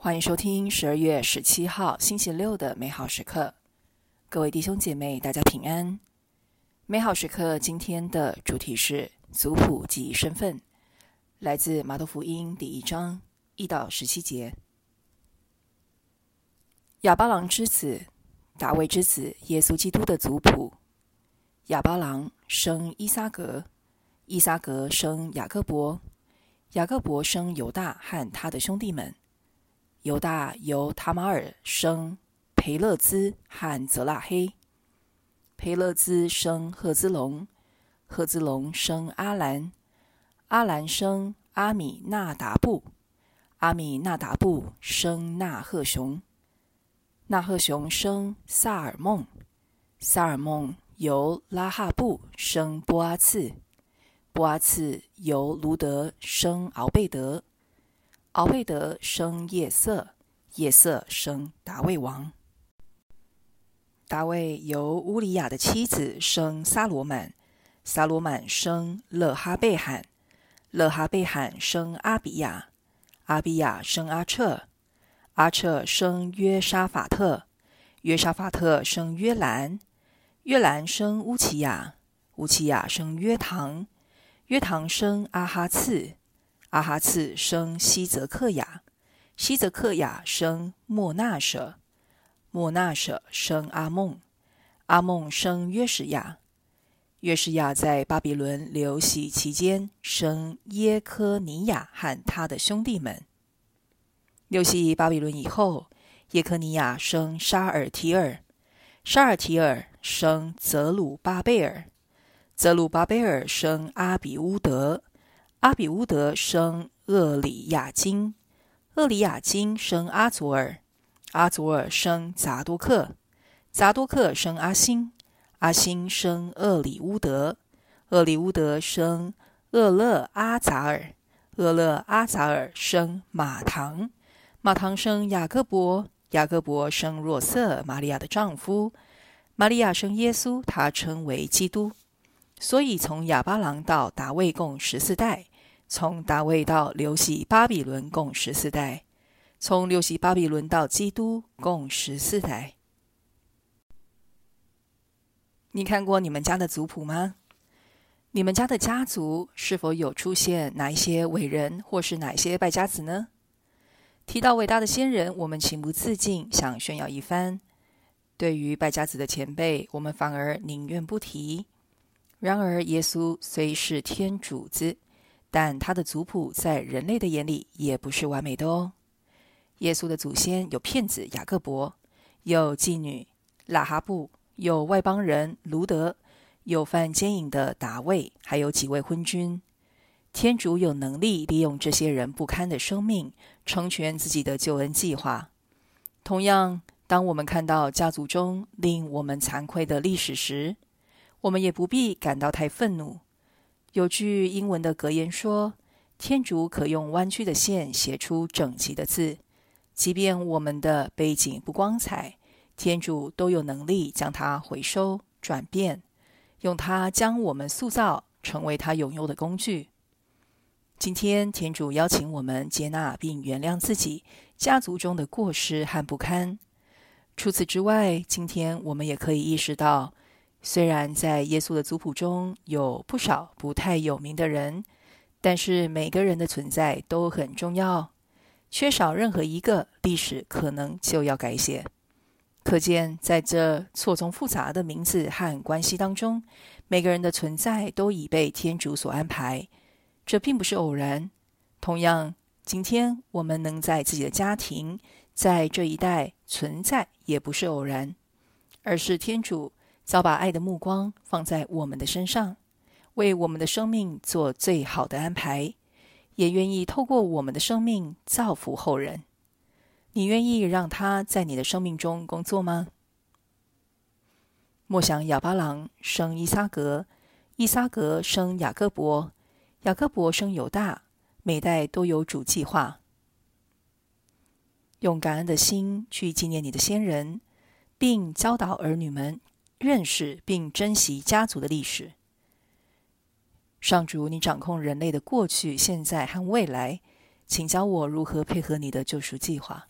欢迎收听十二月十七号星期六的美好时刻，各位弟兄姐妹，大家平安。美好时刻今天的主题是族谱及身份，来自马太福音第一章一到十七节。亚巴郎之子，大卫之子，耶稣基督的族谱。亚巴郎生伊撒格，伊撒格生雅各伯，雅各伯生犹大和他的兄弟们。犹大由塔马尔生培勒兹和泽拉黑，培勒兹生赫兹龙，赫兹龙生阿兰，阿兰生阿米纳达布，阿米纳达布生纳赫雄，纳赫雄生萨尔梦，萨尔梦由拉哈布生波阿次，波阿次由卢德生敖贝德。敖贝德生夜色，夜色生达卫王。大卫由乌里亚的妻子生撒罗满，撒罗满生勒哈贝罕，勒哈贝罕生阿比亚，阿比亚生阿彻，阿彻生约沙法特，约沙法特生约兰，约兰生乌奇亚，乌奇亚生约唐，约唐生阿哈次。阿哈次生西泽克雅，西泽克雅生莫纳舍，莫纳舍生阿梦，阿梦生约什亚，约什亚在巴比伦流徙期间生耶科尼亚和他的兄弟们。流徙巴比伦以后，耶科尼亚生沙尔提尔，沙尔提尔生泽鲁巴贝尔，泽鲁巴贝尔生阿比乌德。阿比乌德生厄里亚金，厄里亚金生阿祖尔，阿祖尔生杂多克，杂多克生阿辛，阿辛生厄里乌德，厄里乌德生厄勒阿扎尔，厄勒阿扎尔生马唐，马唐生雅各伯，雅各伯生若瑟，玛利亚的丈夫，玛利亚生耶稣，他称为基督。所以，从亚巴郎到达卫共十四代；从大卫到流徙巴比伦共十四代；从流徙巴比伦到基督共十四代。你看过你们家的族谱吗？你们家的家族是否有出现哪一些伟人，或是哪一些败家子呢？提到伟大的先人，我们情不自禁想炫耀一番；对于败家子的前辈，我们反而宁愿不提。然而，耶稣虽是天主子，但他的族谱在人类的眼里也不是完美的哦。耶稣的祖先有骗子雅各伯，有妓女拉哈布，有外邦人卢德，有犯奸淫的达卫，还有几位昏君。天主有能力利用这些人不堪的生命，成全自己的救恩计划。同样，当我们看到家族中令我们惭愧的历史时，我们也不必感到太愤怒。有句英文的格言说：“天主可用弯曲的线写出整齐的字，即便我们的背景不光彩，天主都有能力将它回收、转变，用它将我们塑造成为他拥有的工具。”今天，天主邀请我们接纳并原谅自己家族中的过失和不堪。除此之外，今天我们也可以意识到。虽然在耶稣的族谱中有不少不太有名的人，但是每个人的存在都很重要。缺少任何一个，历史可能就要改写。可见，在这错综复杂的名字和关系当中，每个人的存在都已被天主所安排，这并不是偶然。同样，今天我们能在自己的家庭，在这一代存在，也不是偶然，而是天主。早把爱的目光放在我们的身上，为我们的生命做最好的安排，也愿意透过我们的生命造福后人。你愿意让他在你的生命中工作吗？莫想亚巴郎生伊撒格，伊撒格生雅各伯，雅各伯生犹大，每代都有主计划。用感恩的心去纪念你的先人，并教导儿女们。认识并珍惜家族的历史。上主，你掌控人类的过去、现在和未来，请教我如何配合你的救赎计划。